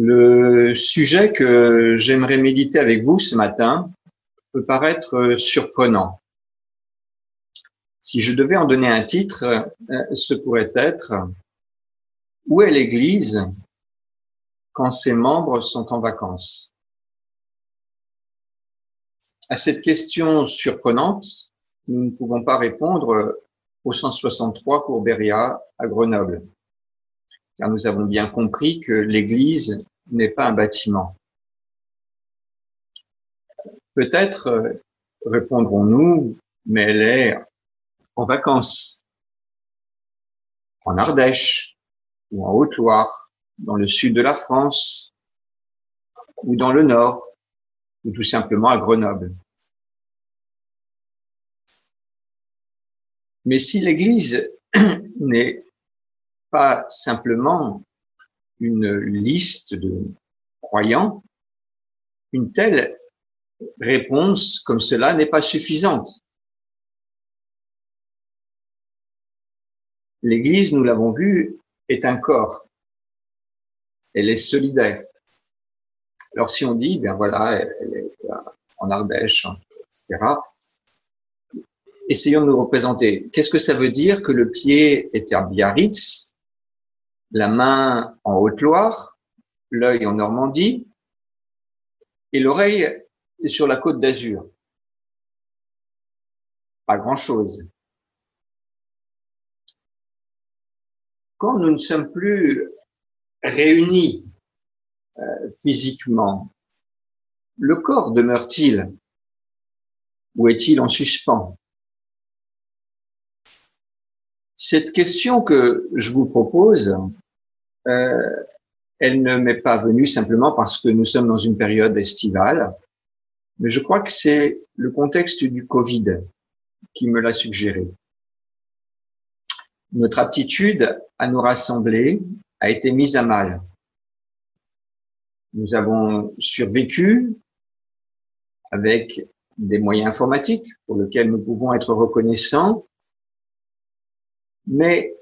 Le sujet que j'aimerais méditer avec vous ce matin peut paraître surprenant. Si je devais en donner un titre, ce pourrait être Où est l'Église quand ses membres sont en vacances? À cette question surprenante, nous ne pouvons pas répondre au 163 cours Beria à Grenoble car nous avons bien compris que l'Église n'est pas un bâtiment. Peut-être euh, répondrons-nous, mais elle est en vacances, en Ardèche ou en Haute-Loire, dans le sud de la France ou dans le nord, ou tout simplement à Grenoble. Mais si l'Église n'est pas simplement une liste de croyants, une telle réponse comme cela n'est pas suffisante. L'Église, nous l'avons vu, est un corps. Elle est solidaire. Alors si on dit, bien voilà, elle est en Ardèche, etc., essayons de nous représenter. Qu'est-ce que ça veut dire que le pied est à Biarritz la main en Haute-Loire, l'œil en Normandie et l'oreille sur la côte d'Azur. Pas grand-chose. Quand nous ne sommes plus réunis euh, physiquement, le corps demeure-t-il ou est-il en suspens? Cette question que je vous propose, euh, elle ne m'est pas venue simplement parce que nous sommes dans une période estivale, mais je crois que c'est le contexte du Covid qui me l'a suggéré. Notre aptitude à nous rassembler a été mise à mal. Nous avons survécu avec des moyens informatiques pour lesquels nous pouvons être reconnaissants, mais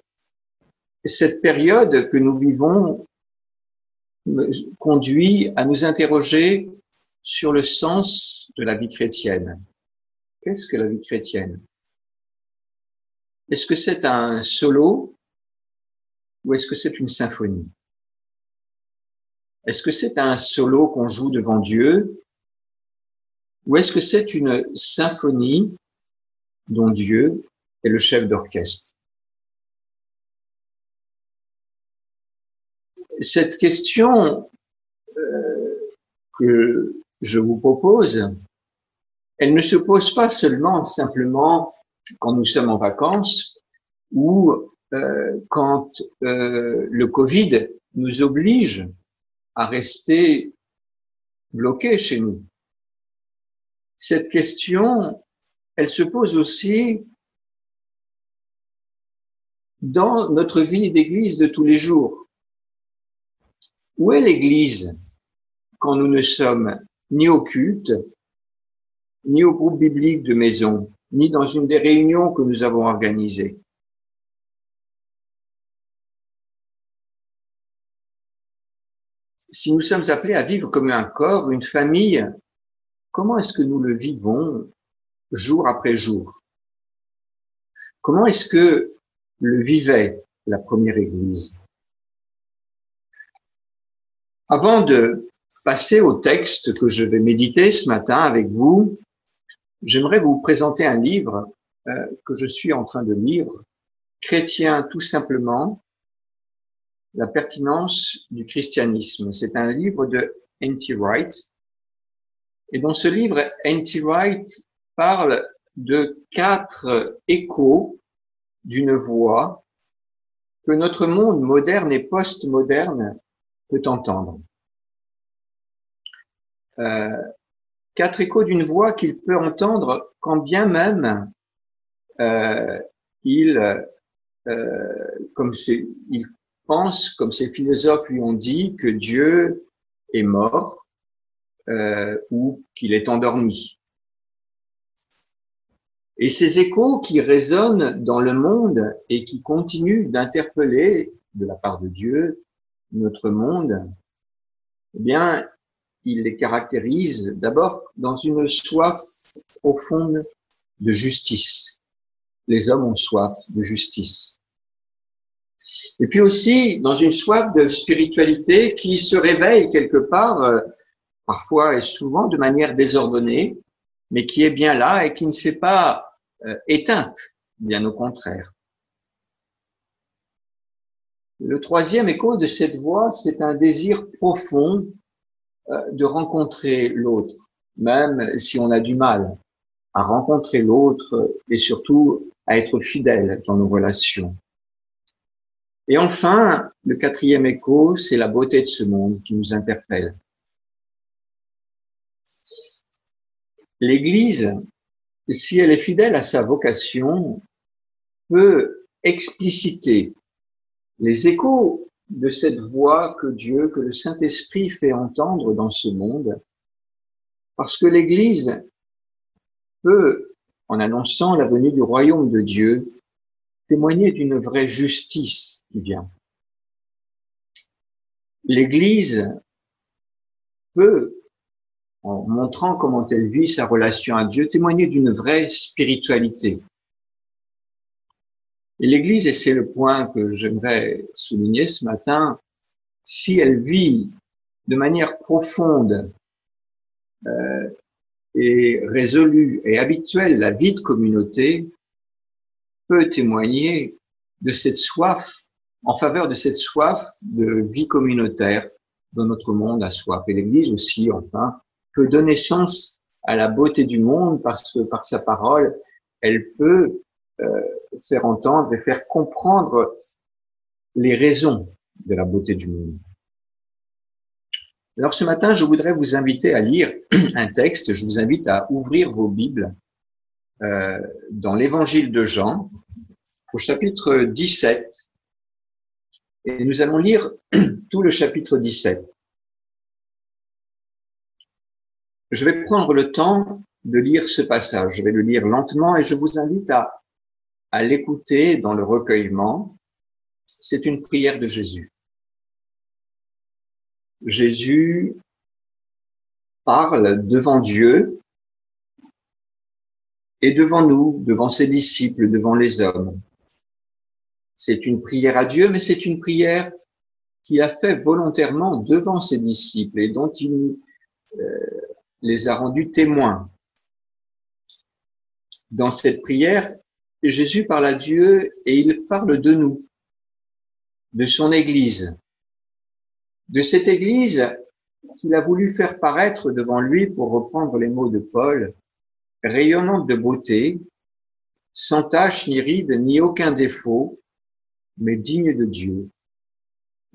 cette période que nous vivons conduit à nous interroger sur le sens de la vie chrétienne. Qu'est-ce que la vie chrétienne? Est-ce que c'est un solo ou est-ce que c'est une symphonie? Est-ce que c'est un solo qu'on joue devant Dieu ou est-ce que c'est une symphonie dont Dieu est le chef d'orchestre? Cette question euh, que je vous propose, elle ne se pose pas seulement simplement quand nous sommes en vacances ou euh, quand euh, le Covid nous oblige à rester bloqués chez nous. Cette question, elle se pose aussi dans notre vie d'église de tous les jours. Où est l'Église quand nous ne sommes ni au culte, ni au groupe biblique de maison, ni dans une des réunions que nous avons organisées? Si nous sommes appelés à vivre comme un corps, une famille, comment est-ce que nous le vivons jour après jour? Comment est-ce que le vivait la première Église? Avant de passer au texte que je vais méditer ce matin avec vous, j'aimerais vous présenter un livre euh, que je suis en train de lire, Chrétien tout simplement, la pertinence du christianisme. C'est un livre de N.T. Wright. Et dans ce livre, N.T. Wright parle de quatre échos d'une voix que notre monde moderne et postmoderne peut entendre. Euh, quatre échos d'une voix qu'il peut entendre quand bien même euh, il, euh, il pense, comme ces philosophes lui ont dit, que Dieu est mort ou qu'il est endormi. Et ces échos qui résonnent dans le monde et qui continuent d'interpeller de la part de Dieu notre monde, Eh bien, il les caractérise d'abord dans une soif profonde de justice. Les hommes ont soif de justice. Et puis aussi dans une soif de spiritualité qui se réveille quelque part, euh, parfois et souvent de manière désordonnée, mais qui est bien là et qui ne s'est pas euh, éteinte, bien au contraire. Le troisième écho de cette voix, c'est un désir profond euh, de rencontrer l'autre, même si on a du mal à rencontrer l'autre et surtout à être fidèle dans nos relations. Et enfin, le quatrième écho, c'est la beauté de ce monde qui nous interpelle. L'Église, si elle est fidèle à sa vocation, peut expliciter les échos de cette voix que Dieu, que le Saint-Esprit fait entendre dans ce monde, parce que l'Église peut, en annonçant la venue du royaume de Dieu, témoigner d'une vraie justice qui vient. L'Église peut, en montrant comment elle vit sa relation à Dieu, témoigner d'une vraie spiritualité. Et l'Église, et c'est le point que j'aimerais souligner ce matin, si elle vit de manière profonde euh, et résolue et habituelle la vie de communauté, peut témoigner de cette soif, en faveur de cette soif de vie communautaire dont notre monde a soif. Et l'Église aussi, enfin, peut donner sens à la beauté du monde parce que par sa parole, elle peut faire entendre et faire comprendre les raisons de la beauté du monde. Alors ce matin, je voudrais vous inviter à lire un texte. Je vous invite à ouvrir vos Bibles euh, dans l'évangile de Jean, au chapitre 17. Et nous allons lire tout le chapitre 17. Je vais prendre le temps de lire ce passage. Je vais le lire lentement et je vous invite à, à l'écouter dans le recueillement. C'est une prière de Jésus. Jésus parle devant Dieu et devant nous, devant ses disciples, devant les hommes. C'est une prière à Dieu, mais c'est une prière qu'il a fait volontairement devant ses disciples et dont il euh, les a rendus témoins. Dans cette prière, Jésus parle à Dieu et il parle de nous, de son Église, de cette Église qu'il a voulu faire paraître devant lui, pour reprendre les mots de Paul, rayonnante de beauté, sans tache ni ride ni aucun défaut, mais digne de Dieu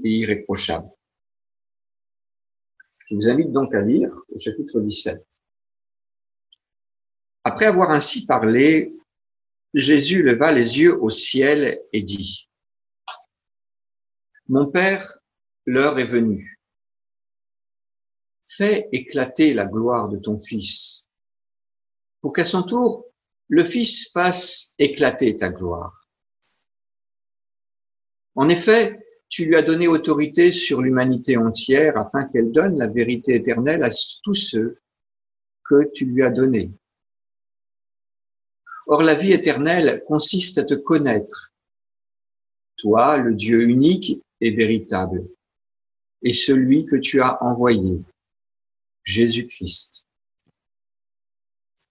et irréprochable. Je vous invite donc à lire au chapitre 17. Après avoir ainsi parlé, Jésus leva les yeux au ciel et dit, Mon Père, l'heure est venue. Fais éclater la gloire de ton Fils, pour qu'à son tour, le Fils fasse éclater ta gloire. En effet, tu lui as donné autorité sur l'humanité entière afin qu'elle donne la vérité éternelle à tous ceux que tu lui as donnés. Or, la vie éternelle consiste à te connaître, toi, le Dieu unique et véritable, et celui que tu as envoyé, Jésus-Christ.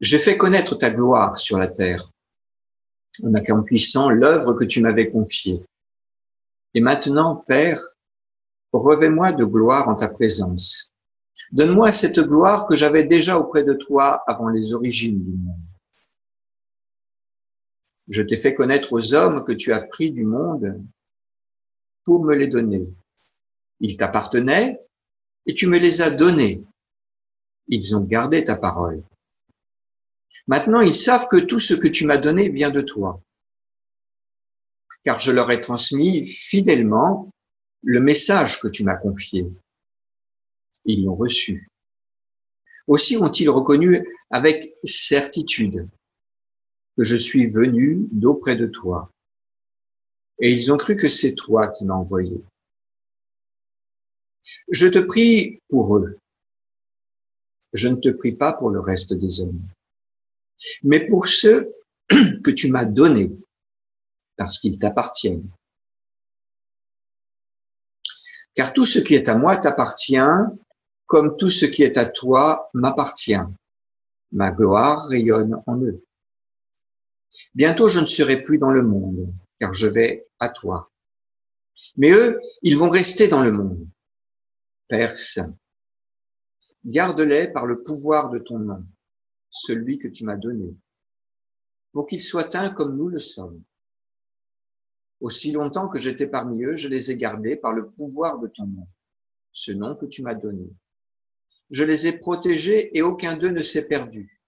J'ai fait connaître ta gloire sur la terre en accomplissant l'œuvre que tu m'avais confiée. Et maintenant, Père, revais-moi de gloire en ta présence. Donne-moi cette gloire que j'avais déjà auprès de toi avant les origines du monde. Je t'ai fait connaître aux hommes que tu as pris du monde pour me les donner. Ils t'appartenaient et tu me les as donnés. Ils ont gardé ta parole. Maintenant, ils savent que tout ce que tu m'as donné vient de toi car je leur ai transmis fidèlement le message que tu m'as confié. Ils l'ont reçu. Aussi ont-ils reconnu avec certitude je suis venu d'auprès de toi. Et ils ont cru que c'est toi qui m'as envoyé. Je te prie pour eux. Je ne te prie pas pour le reste des hommes, mais pour ceux que tu m'as donnés, parce qu'ils t'appartiennent. Car tout ce qui est à moi t'appartient, comme tout ce qui est à toi m'appartient. Ma gloire rayonne en eux. Bientôt je ne serai plus dans le monde, car je vais à toi. Mais eux, ils vont rester dans le monde. Père Saint, garde-les par le pouvoir de ton nom, celui que tu m'as donné, pour qu'ils soient un comme nous le sommes. Aussi longtemps que j'étais parmi eux, je les ai gardés par le pouvoir de ton nom, ce nom que tu m'as donné. Je les ai protégés et aucun d'eux ne s'est perdu,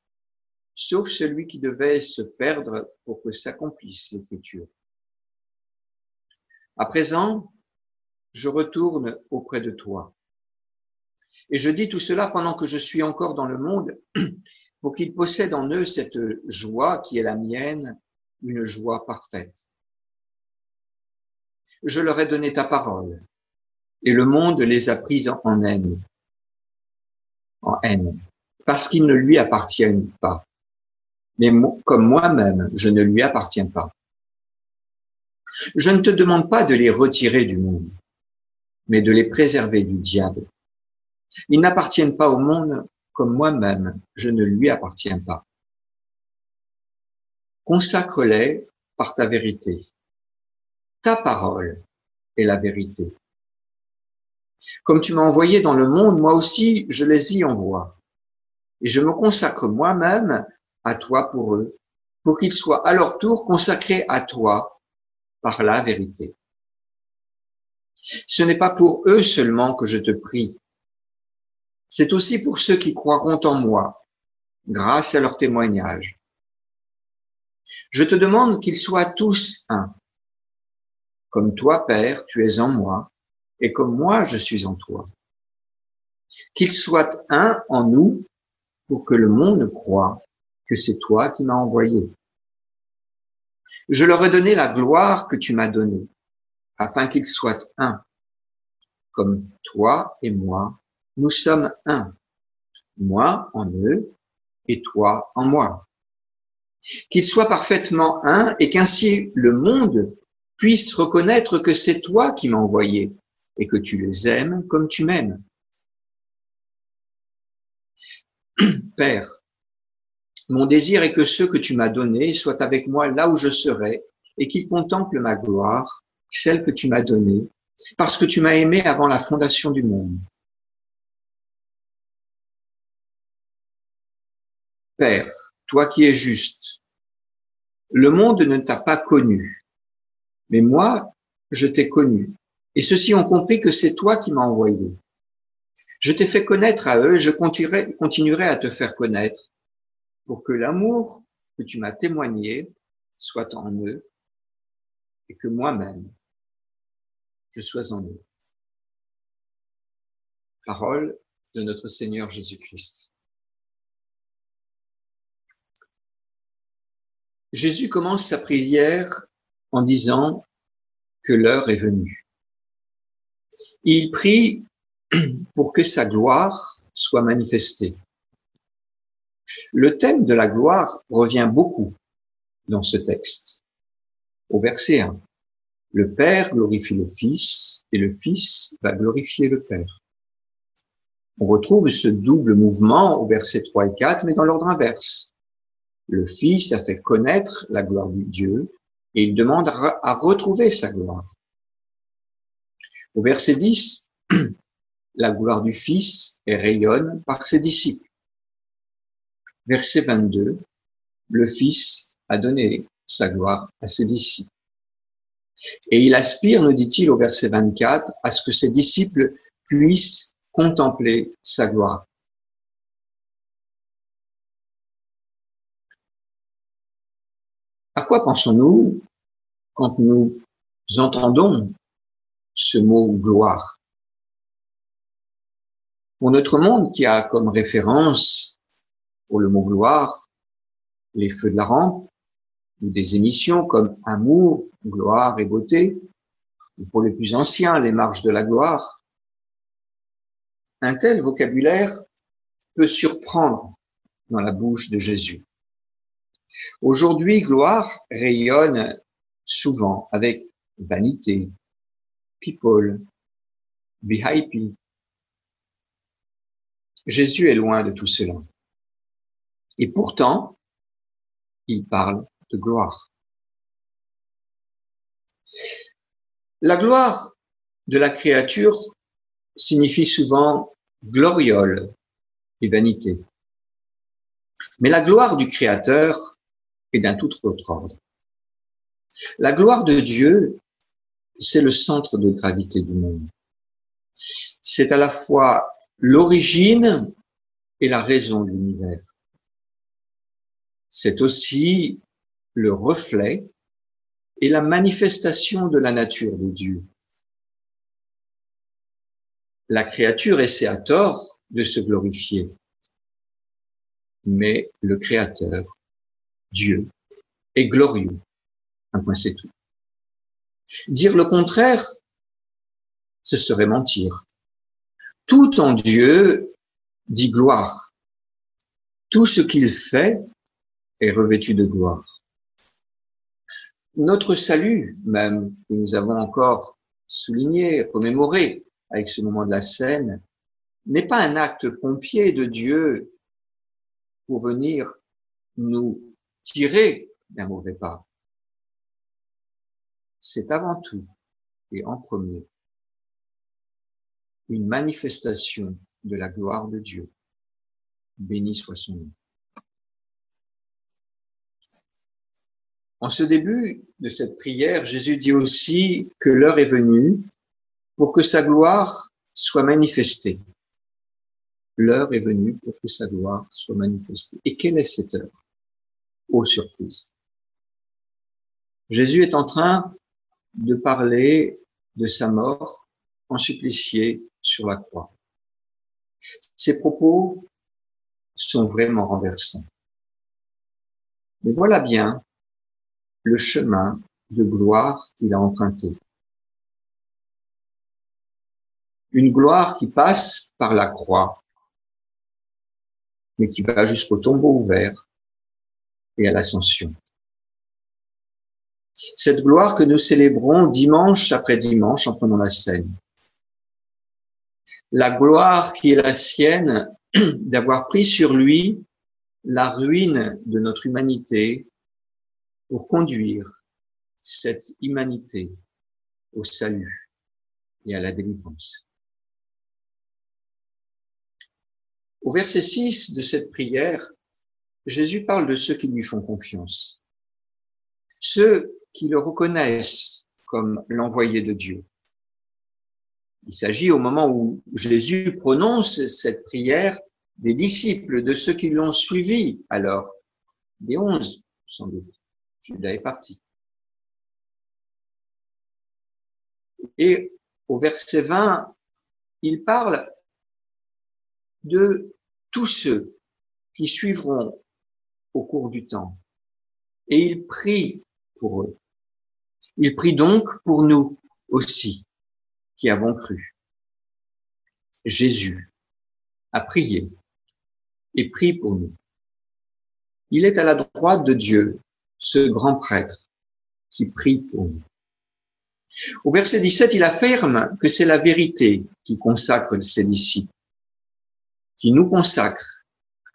sauf celui qui devait se perdre pour que s'accomplisse l'écriture. À présent, je retourne auprès de toi. Et je dis tout cela pendant que je suis encore dans le monde, pour qu'ils possèdent en eux cette joie qui est la mienne, une joie parfaite je leur ai donné ta parole, et le monde les a prises en haine, en haine, parce qu'ils ne lui appartiennent pas. Mais comme moi-même, je ne lui appartiens pas. Je ne te demande pas de les retirer du monde, mais de les préserver du diable. Ils n'appartiennent pas au monde comme moi-même, je ne lui appartiens pas. Consacre-les par ta vérité ta parole est la vérité. Comme tu m'as envoyé dans le monde, moi aussi je les y envoie. Et je me consacre moi-même à toi pour eux, pour qu'ils soient à leur tour consacrés à toi par la vérité. Ce n'est pas pour eux seulement que je te prie, c'est aussi pour ceux qui croiront en moi, grâce à leur témoignage. Je te demande qu'ils soient tous un, comme toi, Père, tu es en moi, et comme moi, je suis en toi. Qu'il soit un en nous pour que le monde croit que c'est toi qui m'as envoyé. Je leur ai donné la gloire que tu m'as donnée, afin qu'ils soient un. Comme toi et moi, nous sommes un. Moi en eux et toi en moi. Qu'ils soient parfaitement un et qu'ainsi le monde puissent reconnaître que c'est toi qui m'as envoyé et que tu les aimes comme tu m'aimes. Père, mon désir est que ceux que tu m'as donnés soient avec moi là où je serai et qu'ils contemplent ma gloire, celle que tu m'as donnée, parce que tu m'as aimé avant la fondation du monde. Père, toi qui es juste, le monde ne t'a pas connu, mais moi, je t'ai connu. Et ceux-ci ont compris que c'est toi qui m'as envoyé. Je t'ai fait connaître à eux, je continuerai, continuerai à te faire connaître pour que l'amour que tu m'as témoigné soit en eux et que moi-même, je sois en eux. Parole de notre Seigneur Jésus-Christ. Jésus commence sa prière en disant que l'heure est venue. Il prie pour que sa gloire soit manifestée. Le thème de la gloire revient beaucoup dans ce texte. Au verset 1, le Père glorifie le Fils et le Fils va glorifier le Père. On retrouve ce double mouvement au verset 3 et 4, mais dans l'ordre inverse. Le Fils a fait connaître la gloire du Dieu et il demande à retrouver sa gloire. Au verset 10, la gloire du Fils rayonne par ses disciples. Verset 22, le Fils a donné sa gloire à ses disciples. Et il aspire, nous dit-il au verset 24, à ce que ses disciples puissent contempler sa gloire. À quoi pensons-nous quand nous entendons ce mot gloire Pour notre monde qui a comme référence pour le mot gloire les feux de la rampe ou des émissions comme Amour, Gloire et Beauté, ou pour les plus anciens, les marches de la gloire, Un tel vocabulaire peut surprendre dans la bouche de Jésus. Aujourd'hui, gloire rayonne souvent avec vanité, people, VIP. Jésus est loin de tout cela. Et pourtant, il parle de gloire. La gloire de la créature signifie souvent gloriole et vanité. Mais la gloire du Créateur est d'un tout autre ordre. La gloire de Dieu, c'est le centre de gravité du monde. C'est à la fois l'origine et la raison de l'univers. C'est aussi le reflet et la manifestation de la nature de Dieu. La créature essaie à tort de se glorifier, mais le Créateur, Dieu, est glorieux. Un point, c'est tout. Dire le contraire, ce serait mentir. Tout en Dieu dit gloire. Tout ce qu'il fait est revêtu de gloire. Notre salut, même, que nous avons encore souligné, commémoré avec ce moment de la scène, n'est pas un acte pompier de Dieu pour venir nous tirer d'un mauvais pas. C'est avant tout et en premier une manifestation de la gloire de Dieu. Béni soit son nom. En ce début de cette prière, Jésus dit aussi que l'heure est venue pour que sa gloire soit manifestée. L'heure est venue pour que sa gloire soit manifestée. Et quelle est cette heure? Ô surprise. Jésus est en train de parler de sa mort en supplicié sur la croix. Ses propos sont vraiment renversants. Mais voilà bien le chemin de gloire qu'il a emprunté. Une gloire qui passe par la croix, mais qui va jusqu'au tombeau ouvert et à l'ascension. Cette gloire que nous célébrons dimanche après dimanche en prenant la scène. La gloire qui est la sienne d'avoir pris sur lui la ruine de notre humanité pour conduire cette humanité au salut et à la délivrance. Au verset 6 de cette prière, Jésus parle de ceux qui lui font confiance, ceux qui le reconnaissent comme l'envoyé de Dieu. Il s'agit au moment où Jésus prononce cette prière des disciples, de ceux qui l'ont suivi, alors des onze sans doute. Judas est parti. Et au verset 20, il parle de tous ceux qui suivront au cours du temps. Et il prie pour eux. Il prie donc pour nous aussi, qui avons cru. Jésus a prié et prie pour nous. Il est à la droite de Dieu ce grand prêtre qui prie pour nous. Au verset 17, il affirme que c'est la vérité qui consacre ses disciples, qui nous consacre.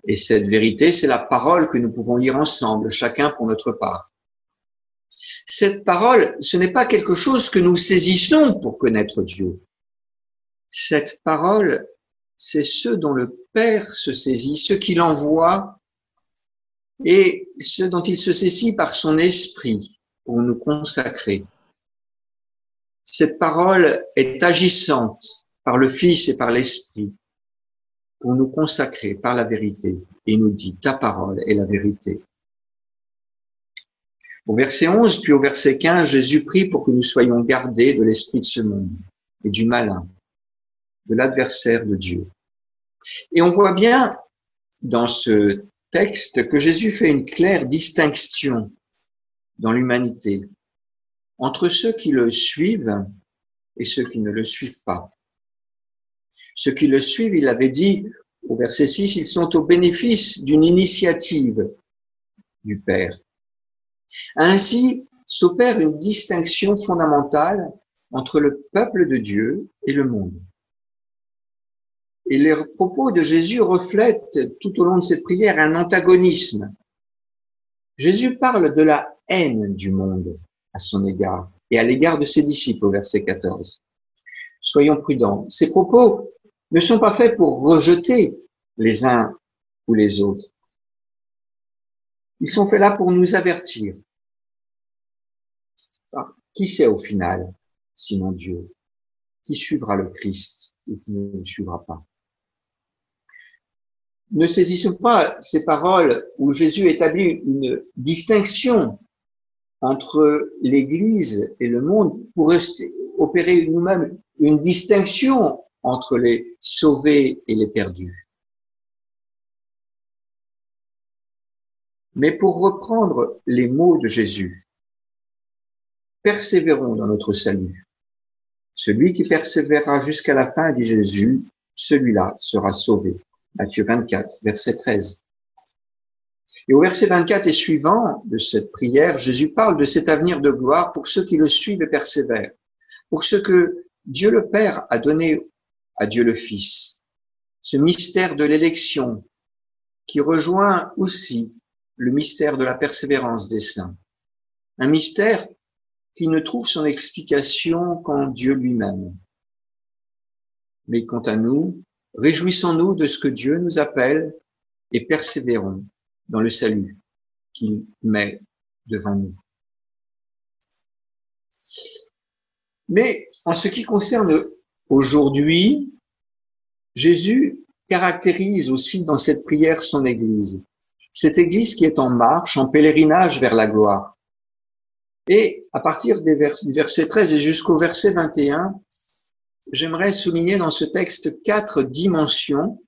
Et cette vérité, c'est la parole que nous pouvons lire ensemble, chacun pour notre part. Cette parole, ce n'est pas quelque chose que nous saisissons pour connaître Dieu. Cette parole, c'est ce dont le Père se saisit, ce qu'il envoie et ce dont il se saisit par son esprit pour nous consacrer. Cette parole est agissante par le Fils et par l'Esprit pour nous consacrer par la vérité. Et nous dit, ta parole est la vérité. Au verset 11, puis au verset 15, Jésus prie pour que nous soyons gardés de l'esprit de ce monde et du malin, de l'adversaire de Dieu. Et on voit bien dans ce texte que Jésus fait une claire distinction dans l'humanité entre ceux qui le suivent et ceux qui ne le suivent pas. Ceux qui le suivent, il avait dit au verset 6, ils sont au bénéfice d'une initiative du Père. Ainsi s'opère une distinction fondamentale entre le peuple de Dieu et le monde. Et les propos de Jésus reflètent tout au long de cette prière un antagonisme. Jésus parle de la haine du monde à son égard et à l'égard de ses disciples au verset 14. Soyons prudents. Ces propos ne sont pas faits pour rejeter les uns ou les autres. Ils sont faits là pour nous avertir. Ah, qui sait au final, sinon Dieu, qui suivra le Christ ou qui ne le suivra pas? Ne saisissons pas ces paroles où Jésus établit une distinction entre l'Église et le monde pour opérer nous-mêmes une distinction entre les sauvés et les perdus. Mais pour reprendre les mots de Jésus, persévérons dans notre salut. Celui qui persévérera jusqu'à la fin, dit Jésus, celui-là sera sauvé. Matthieu 24, verset 13. Et au verset 24 et suivant de cette prière, Jésus parle de cet avenir de gloire pour ceux qui le suivent et persévèrent, pour ceux que Dieu le Père a donné à Dieu le Fils. Ce mystère de l'élection qui rejoint aussi le mystère de la persévérance des saints. Un mystère qui ne trouve son explication qu'en Dieu lui-même. Mais quant à nous, réjouissons-nous de ce que Dieu nous appelle et persévérons dans le salut qu'il met devant nous. Mais en ce qui concerne aujourd'hui, Jésus caractérise aussi dans cette prière son Église. Cette Église qui est en marche, en pèlerinage vers la gloire. Et à partir du verset 13 et jusqu'au verset 21, j'aimerais souligner dans ce texte quatre dimensions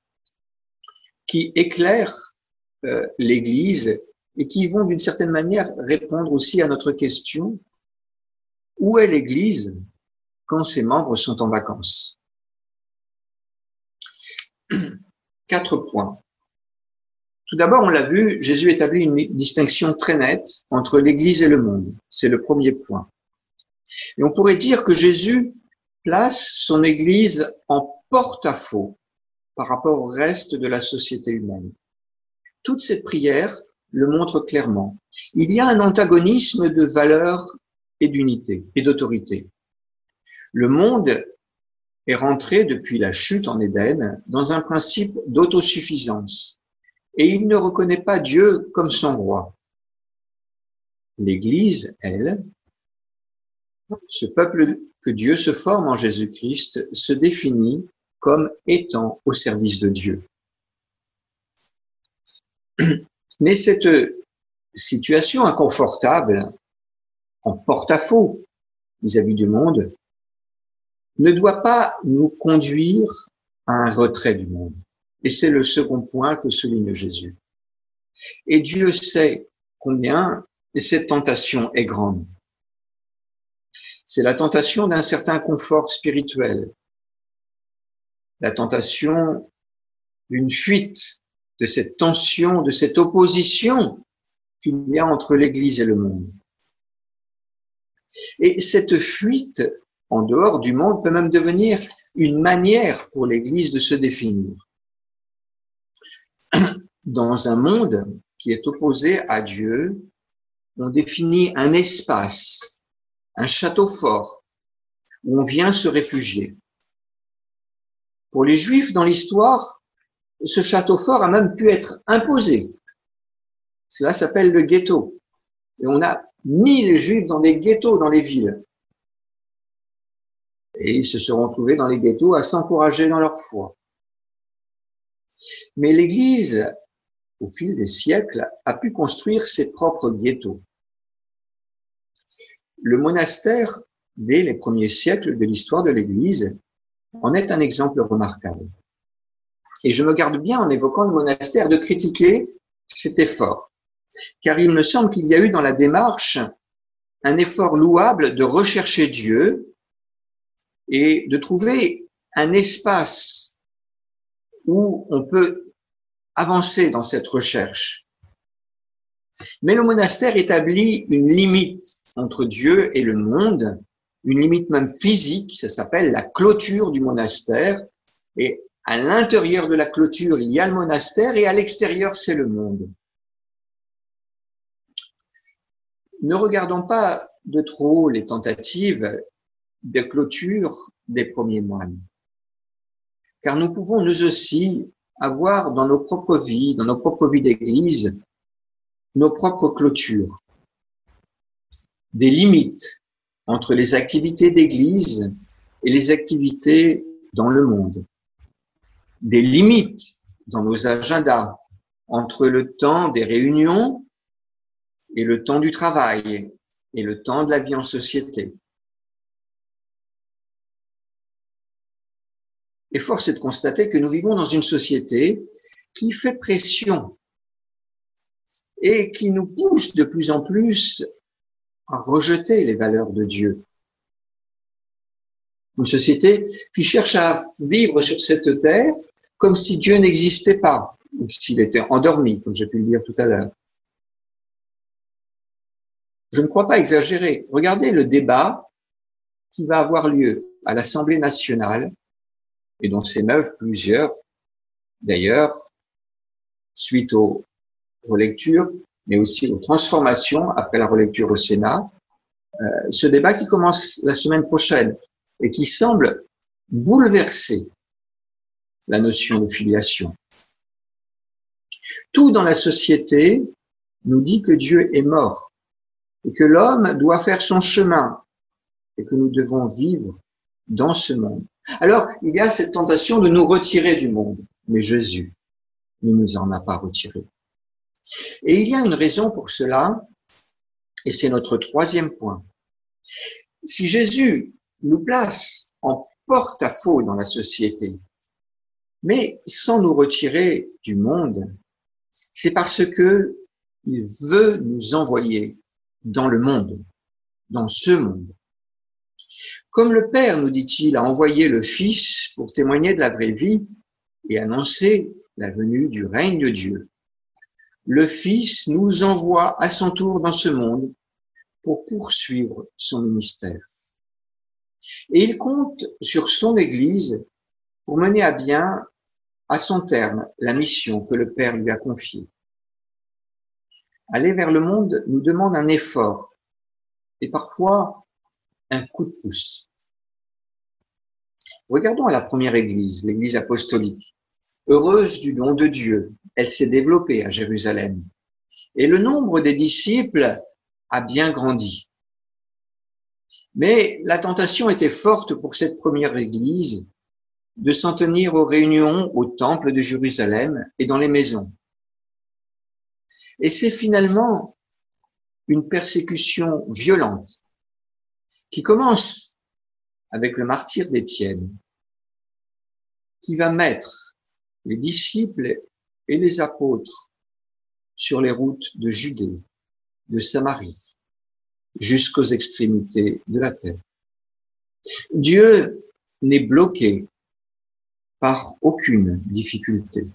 qui éclairent euh, l'Église et qui vont d'une certaine manière répondre aussi à notre question où est l'Église quand ses membres sont en vacances? Quatre points. Tout d'abord, on l'a vu, Jésus établit une distinction très nette entre l'Église et le monde. C'est le premier point. Et on pourrait dire que Jésus place son Église en porte-à-faux par rapport au reste de la société humaine. Toute cette prière le montre clairement. Il y a un antagonisme de valeurs et d'unité et d'autorité. Le monde est rentré depuis la chute en Éden dans un principe d'autosuffisance et il ne reconnaît pas Dieu comme son roi. L'Église, elle, ce peuple que Dieu se forme en Jésus-Christ, se définit comme étant au service de Dieu. Mais cette situation inconfortable, en porte-à-faux vis-à-vis du monde, ne doit pas nous conduire à un retrait du monde. Et c'est le second point que souligne Jésus. Et Dieu sait combien cette tentation est grande. C'est la tentation d'un certain confort spirituel, la tentation d'une fuite de cette tension, de cette opposition qu'il y a entre l'Église et le monde. Et cette fuite en dehors du monde peut même devenir une manière pour l'Église de se définir. Dans un monde qui est opposé à Dieu, on définit un espace, un château fort, où on vient se réfugier. Pour les Juifs, dans l'histoire, ce château fort a même pu être imposé. Cela s'appelle le ghetto. Et on a mis les Juifs dans des ghettos dans les villes. Et ils se seront trouvés dans les ghettos à s'encourager dans leur foi. Mais l'Église, au fil des siècles, a pu construire ses propres ghettos. Le monastère, dès les premiers siècles de l'histoire de l'Église, en est un exemple remarquable. Et je me garde bien en évoquant le monastère de critiquer cet effort, car il me semble qu'il y a eu dans la démarche un effort louable de rechercher Dieu et de trouver un espace où on peut avancer dans cette recherche. Mais le monastère établit une limite entre Dieu et le monde, une limite même physique, ça s'appelle la clôture du monastère, et à l'intérieur de la clôture, il y a le monastère, et à l'extérieur, c'est le monde. Ne regardons pas de trop les tentatives de clôture des premiers moines. Car nous pouvons nous aussi avoir dans nos propres vies, dans nos propres vies d'église, nos propres clôtures, des limites entre les activités d'église et les activités dans le monde, des limites dans nos agendas entre le temps des réunions et le temps du travail et le temps de la vie en société. Et force est de constater que nous vivons dans une société qui fait pression et qui nous pousse de plus en plus à rejeter les valeurs de Dieu. Une société qui cherche à vivre sur cette terre comme si Dieu n'existait pas, ou s'il était endormi, comme j'ai pu le dire tout à l'heure. Je ne crois pas exagérer. Regardez le débat qui va avoir lieu à l'Assemblée nationale et dont s'émeuvent plusieurs, d'ailleurs, suite aux relectures, mais aussi aux transformations après la relecture au Sénat. Euh, ce débat qui commence la semaine prochaine et qui semble bouleverser la notion de filiation. Tout dans la société nous dit que Dieu est mort et que l'homme doit faire son chemin et que nous devons vivre dans ce monde. Alors, il y a cette tentation de nous retirer du monde, mais Jésus ne nous en a pas retiré. Et il y a une raison pour cela, et c'est notre troisième point. Si Jésus nous place en porte-à-faux dans la société, mais sans nous retirer du monde, c'est parce que il veut nous envoyer dans le monde, dans ce monde. Comme le Père, nous dit-il, a envoyé le Fils pour témoigner de la vraie vie et annoncer la venue du règne de Dieu. Le Fils nous envoie à son tour dans ce monde pour poursuivre son ministère. Et il compte sur son Église pour mener à bien à son terme la mission que le Père lui a confiée. Aller vers le monde nous demande un effort et parfois un coup de pouce. Regardons à la première église, l'église apostolique. Heureuse du nom de Dieu, elle s'est développée à Jérusalem. Et le nombre des disciples a bien grandi. Mais la tentation était forte pour cette première église de s'en tenir aux réunions au temple de Jérusalem et dans les maisons. Et c'est finalement une persécution violente qui commence avec le martyr d'Étienne, qui va mettre les disciples et les apôtres sur les routes de Judée, de Samarie, jusqu'aux extrémités de la terre. Dieu n'est bloqué par aucune difficulté.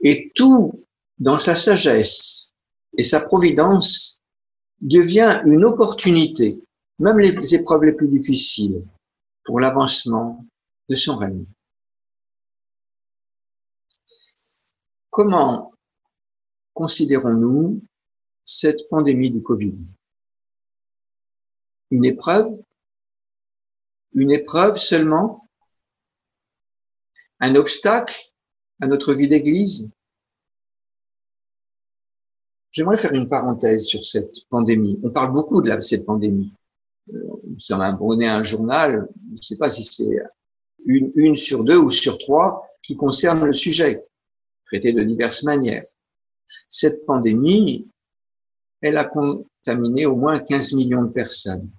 Et tout, dans sa sagesse et sa providence, devient une opportunité même les épreuves les plus difficiles, pour l'avancement de son règne. Comment considérons-nous cette pandémie du Covid? Une épreuve? Une épreuve seulement? Un obstacle à notre vie d'Église? J'aimerais faire une parenthèse sur cette pandémie. On parle beaucoup de cette pandémie. Nous sommes abonnés à un journal, je ne sais pas si c'est une, une sur deux ou sur trois qui concerne le sujet, de diverses manières. Cette pandémie, elle a contaminé au moins 15 millions de personnes.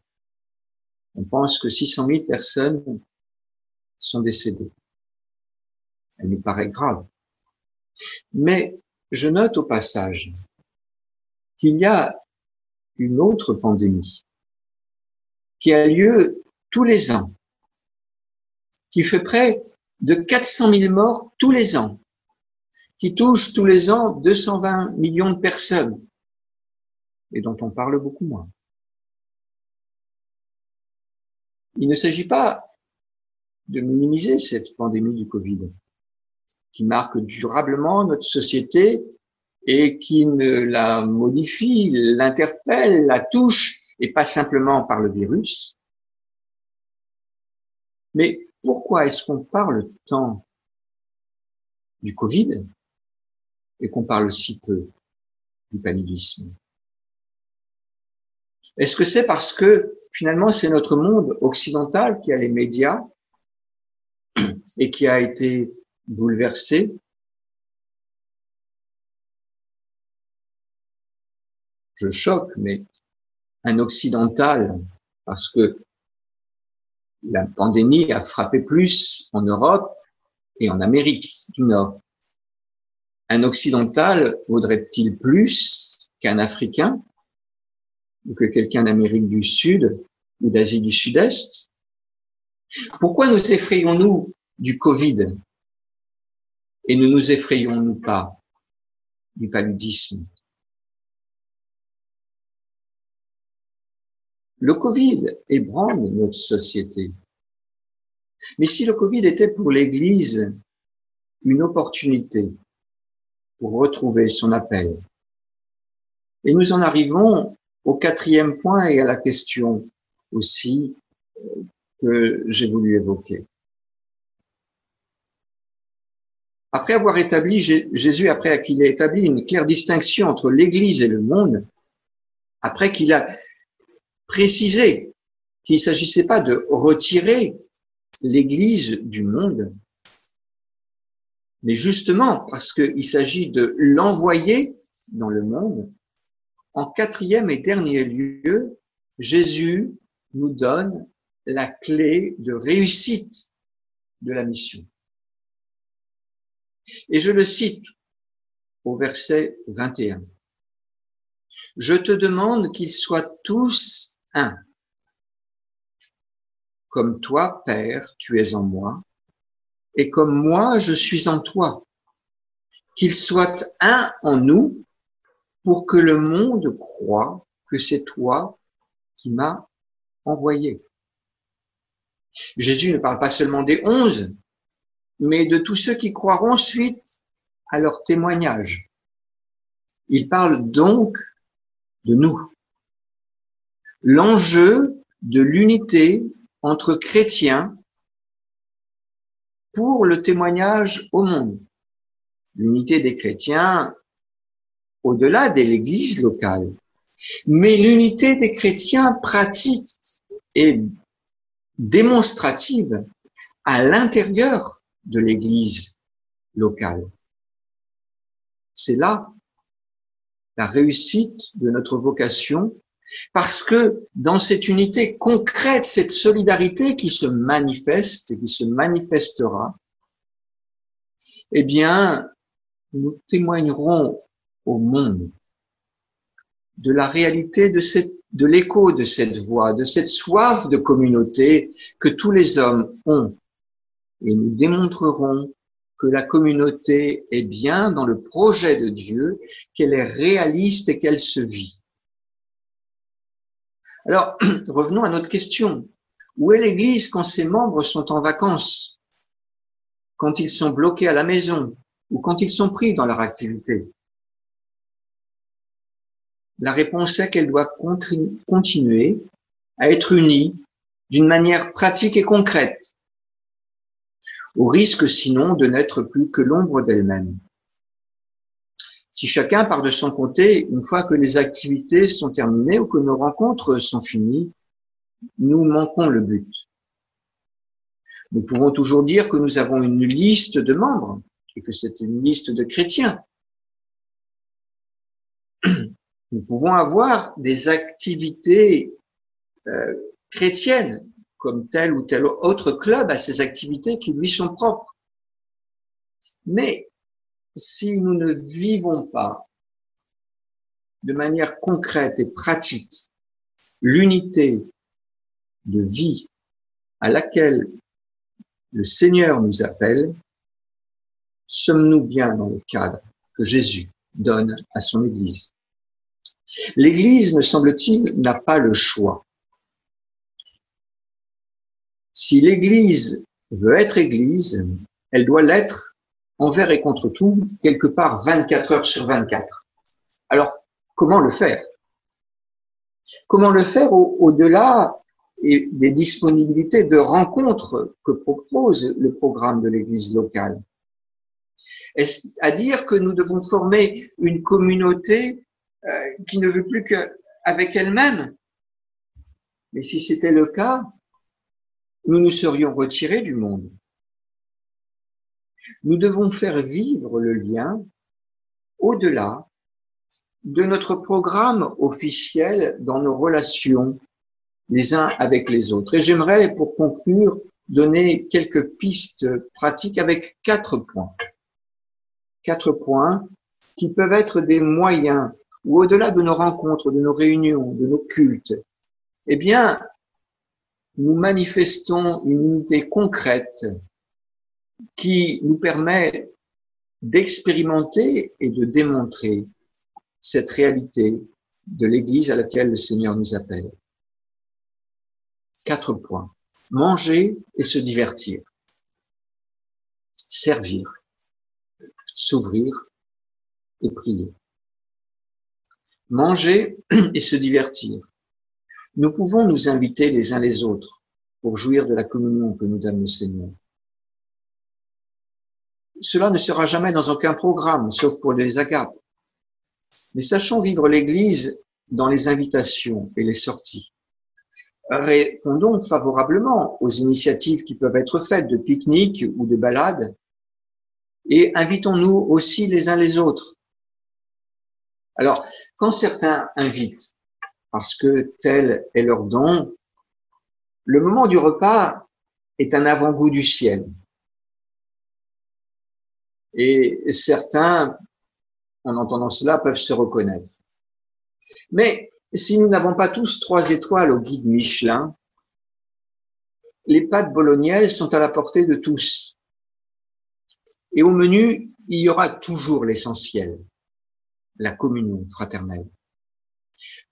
On pense que 600 000 personnes sont décédées. Elle nous paraît grave. Mais je note au passage qu'il y a une autre pandémie qui a lieu tous les ans, qui fait près de 400 000 morts tous les ans, qui touche tous les ans 220 millions de personnes et dont on parle beaucoup moins. Il ne s'agit pas de minimiser cette pandémie du Covid qui marque durablement notre société et qui ne la modifie, l'interpelle, la touche, et pas simplement par le virus. Mais pourquoi est-ce qu'on parle tant du Covid? Et qu'on parle si peu du paludisme Est-ce que c'est parce que finalement c'est notre monde occidental qui a les médias et qui a été bouleversé? Je choque, mais un occidental, parce que la pandémie a frappé plus en Europe et en Amérique du Nord. Un occidental vaudrait-il plus qu'un Africain ou que quelqu'un d'Amérique du Sud ou d'Asie du Sud-Est? Pourquoi nous effrayons-nous du Covid et ne nous effrayons-nous pas du paludisme? Le Covid ébranle notre société. Mais si le Covid était pour l'Église une opportunité pour retrouver son appel, et nous en arrivons au quatrième point et à la question aussi euh, que j'ai voulu évoquer. Après avoir établi, Jésus, après qu'il ait établi une claire distinction entre l'Église et le monde, après qu'il a préciser qu'il ne s'agissait pas de retirer l'Église du monde, mais justement parce qu'il s'agit de l'envoyer dans le monde. En quatrième et dernier lieu, Jésus nous donne la clé de réussite de la mission. Et je le cite au verset 21. Je te demande qu'ils soient tous un. Comme toi, Père, tu es en moi, et comme moi, je suis en toi. Qu'il soit un en nous pour que le monde croit que c'est toi qui m'as envoyé. Jésus ne parle pas seulement des onze, mais de tous ceux qui croiront suite à leur témoignage. Il parle donc de nous l'enjeu de l'unité entre chrétiens pour le témoignage au monde. L'unité des chrétiens au-delà de l'église locale, mais l'unité des chrétiens pratique et démonstrative à l'intérieur de l'église locale. C'est là la réussite de notre vocation parce que dans cette unité concrète, cette solidarité qui se manifeste et qui se manifestera, eh bien, nous témoignerons au monde de la réalité de cette, de l'écho de cette voix, de cette soif de communauté que tous les hommes ont. Et nous démontrerons que la communauté est bien dans le projet de Dieu, qu'elle est réaliste et qu'elle se vit. Alors, revenons à notre question. Où est l'Église quand ses membres sont en vacances, quand ils sont bloqués à la maison ou quand ils sont pris dans leur activité? La réponse est qu'elle doit continuer à être unie d'une manière pratique et concrète, au risque sinon de n'être plus que l'ombre d'elle-même. Si chacun part de son côté, une fois que les activités sont terminées ou que nos rencontres sont finies, nous manquons le but. Nous pouvons toujours dire que nous avons une liste de membres et que c'est une liste de chrétiens. Nous pouvons avoir des activités euh, chrétiennes, comme tel ou tel autre club a ses activités qui lui sont propres. Mais si nous ne vivons pas de manière concrète et pratique l'unité de vie à laquelle le Seigneur nous appelle, sommes-nous bien dans le cadre que Jésus donne à son Église? L'Église, me semble-t-il, n'a pas le choix. Si l'Église veut être Église, elle doit l'être envers et contre tout, quelque part 24 heures sur 24. Alors, comment le faire? Comment le faire au-delà des disponibilités de rencontres que propose le programme de l'Église locale? Est-ce à dire que nous devons former une communauté euh, qui ne veut plus qu'avec elle-même? Mais si c'était le cas, nous nous serions retirés du monde. Nous devons faire vivre le lien au-delà de notre programme officiel dans nos relations les uns avec les autres. Et j'aimerais, pour conclure, donner quelques pistes pratiques avec quatre points. Quatre points qui peuvent être des moyens ou au-delà de nos rencontres, de nos réunions, de nos cultes, eh bien, nous manifestons une unité concrète qui nous permet d'expérimenter et de démontrer cette réalité de l'Église à laquelle le Seigneur nous appelle. Quatre points. Manger et se divertir. Servir. S'ouvrir et prier. Manger et se divertir. Nous pouvons nous inviter les uns les autres pour jouir de la communion que nous donne le Seigneur. Cela ne sera jamais dans aucun programme, sauf pour les agapes. Mais sachons vivre l'Église dans les invitations et les sorties. Répondons favorablement aux initiatives qui peuvent être faites de pique-niques ou de balades et invitons-nous aussi les uns les autres. Alors, quand certains invitent parce que tel est leur don, le moment du repas est un avant-goût du ciel. Et certains en entendant cela, peuvent se reconnaître. Mais si nous n'avons pas tous trois étoiles au guide Michelin, les pâtes bolognaises sont à la portée de tous. Et au menu, il y aura toujours l'essentiel, la communion fraternelle.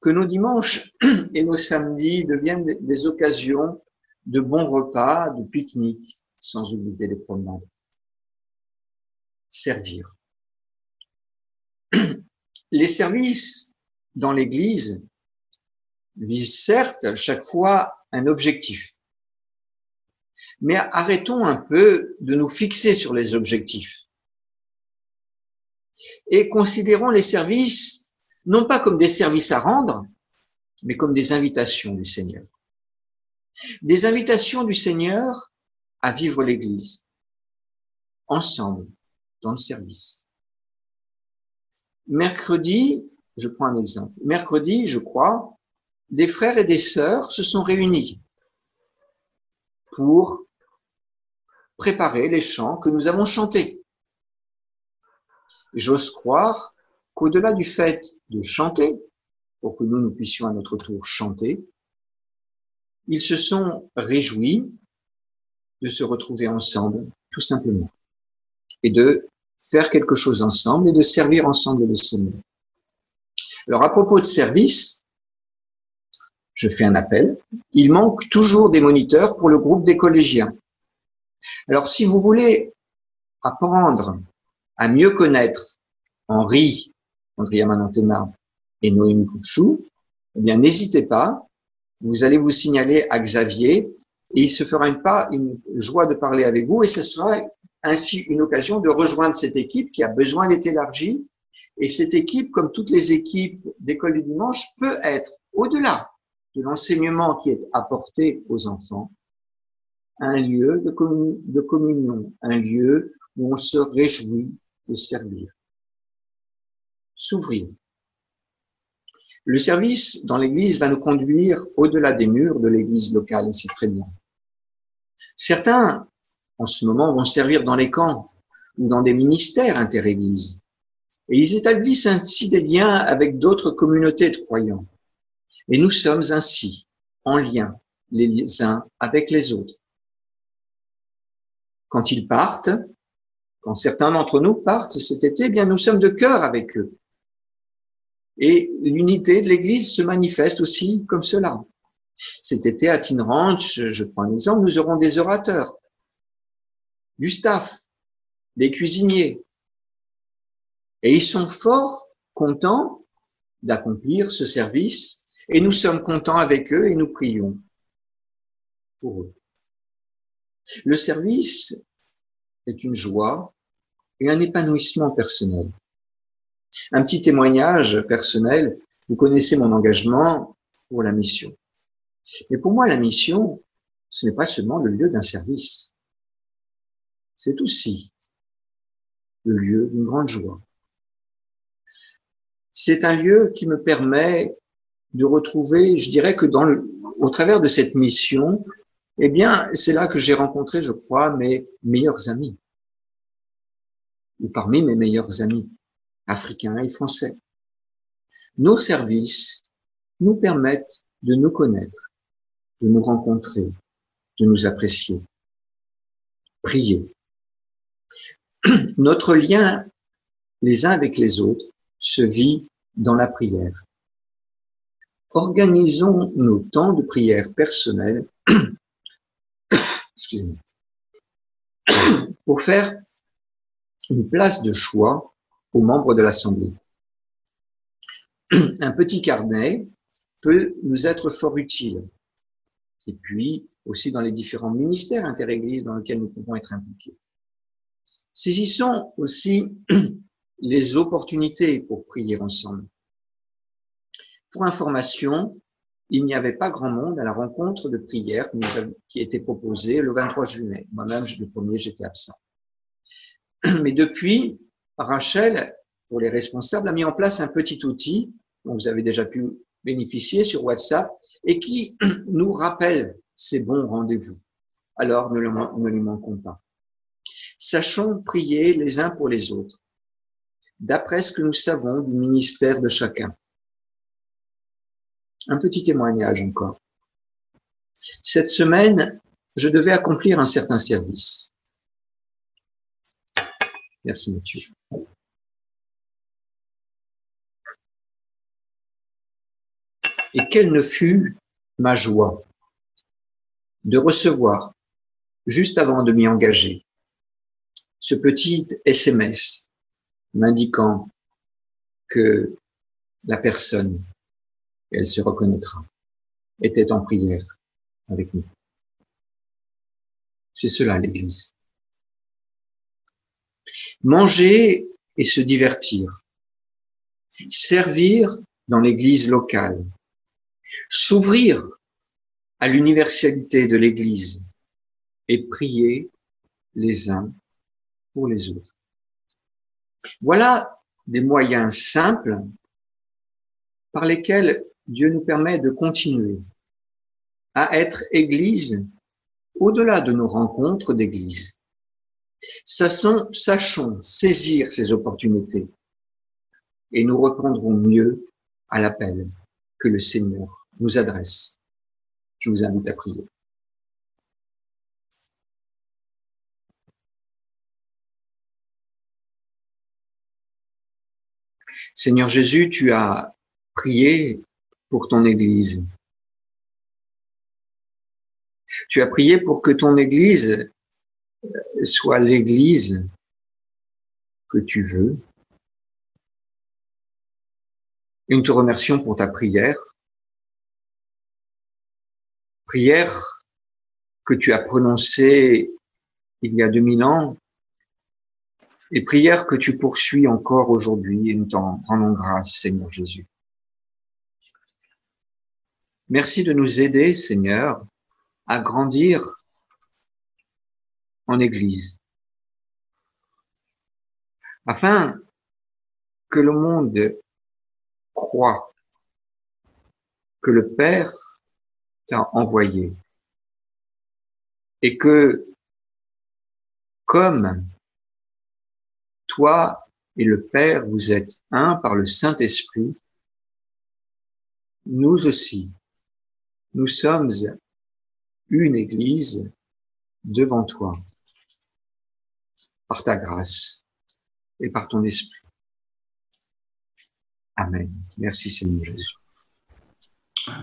Que nos dimanches et nos samedis deviennent des occasions de bons repas, de pique-niques, sans oublier les promenades. Servir. Les services dans l'Église visent certes chaque fois un objectif. Mais arrêtons un peu de nous fixer sur les objectifs. Et considérons les services non pas comme des services à rendre, mais comme des invitations du Seigneur. Des invitations du Seigneur à vivre l'Église, ensemble, dans le service. Mercredi, je prends un exemple. Mercredi, je crois, des frères et des sœurs se sont réunis pour préparer les chants que nous avons chantés. J'ose croire qu'au-delà du fait de chanter, pour que nous, nous puissions à notre tour chanter, ils se sont réjouis de se retrouver ensemble, tout simplement, faire quelque chose ensemble et de servir ensemble le Seigneur. Alors à propos de service, je fais un appel. Il manque toujours des moniteurs pour le groupe des collégiens. Alors si vous voulez apprendre à mieux connaître Henri, Andrea Manantena et Noémie Couchou, eh bien n'hésitez pas. Vous allez vous signaler à Xavier et il se fera une joie de parler avec vous et ce sera ainsi une occasion de rejoindre cette équipe qui a besoin d'être élargie. Et cette équipe, comme toutes les équipes d'école du dimanche, peut être, au-delà de l'enseignement qui est apporté aux enfants, un lieu de, communion, un lieu où on se réjouit de servir. S'ouvrir. Le service dans l'église va nous conduire au-delà des murs de l'église locale, et c'est très bien. Certains en ce moment, vont servir dans les camps ou dans des ministères interéglises. Et ils établissent ainsi des liens avec d'autres communautés de croyants. Et nous sommes ainsi en lien les uns avec les autres. quand ils partent, quand certains d'entre nous partent cet été, eh bien nous sommes de cœur avec eux. Et l'unité de l'Église se manifeste aussi comme cela. Cet été à Tin Ranch, je prends un exemple, nous aurons des orateurs, du staff, des cuisiniers. Et ils sont fort contents d'accomplir ce service et nous sommes contents avec eux et nous prions pour eux. Le service est une joie et un épanouissement personnel. Un petit témoignage personnel, vous connaissez mon engagement pour la mission. Mais pour moi, la mission, ce n'est pas seulement le lieu d'un service. C'est aussi le lieu d'une grande joie. C'est un lieu qui me permet de retrouver, je dirais que dans au travers de cette mission, eh bien, c'est là que j'ai rencontré, je crois, mes meilleurs amis. Ou parmi mes meilleurs amis, africains et français. Nos services nous permettent de nous connaître, de nous rencontrer, de nous apprécier. Prier. Notre lien les uns avec les autres se vit dans la prière. Organisons nos temps de prière personnels pour faire une place de choix aux membres de l'Assemblée. Un petit carnet peut nous être fort utile. Et puis aussi dans les différents ministères interéglises dans lesquels nous pouvons être impliqués. Saisissons aussi les opportunités pour prier ensemble. Pour information, il n'y avait pas grand monde à la rencontre de prière qui, nous a, qui était proposée le 23 juillet. Moi-même, le premier, j'étais absent. Mais depuis, Rachel, pour les responsables, a mis en place un petit outil dont vous avez déjà pu bénéficier sur WhatsApp et qui nous rappelle ces bons rendez-vous. Alors, ne, le, ne lui manquons pas. Sachons prier les uns pour les autres, d'après ce que nous savons du ministère de chacun. Un petit témoignage encore. Cette semaine, je devais accomplir un certain service. Merci Mathieu. Et quelle ne fut ma joie de recevoir, juste avant de m'y engager, ce petit SMS m'indiquant que la personne elle se reconnaîtra, était en prière avec nous. C'est cela l'Église. Manger et se divertir. Servir dans l'Église locale. S'ouvrir à l'universalité de l'Église et prier les uns pour les autres. Voilà des moyens simples par lesquels Dieu nous permet de continuer à être Église au-delà de nos rencontres d'Église. Sachons, saisir ces opportunités et nous répondrons mieux à l'appel que le Seigneur nous adresse. Je vous invite à prier. Seigneur Jésus, tu as prié pour ton Église. Tu as prié pour que ton Église soit l'Église que tu veux. Et nous te remercions pour ta prière. Prière que tu as prononcée il y a 2000 ans et prière que tu poursuis encore aujourd'hui nous t'en rendons grâce, Seigneur Jésus. Merci de nous aider, Seigneur, à grandir en Église, afin que le monde croit que le Père t'a envoyé et que comme toi et le Père, vous êtes un par le Saint-Esprit, nous aussi, nous sommes une Église devant toi. par ta grâce et par ton esprit. Amen. Merci Seigneur Jésus.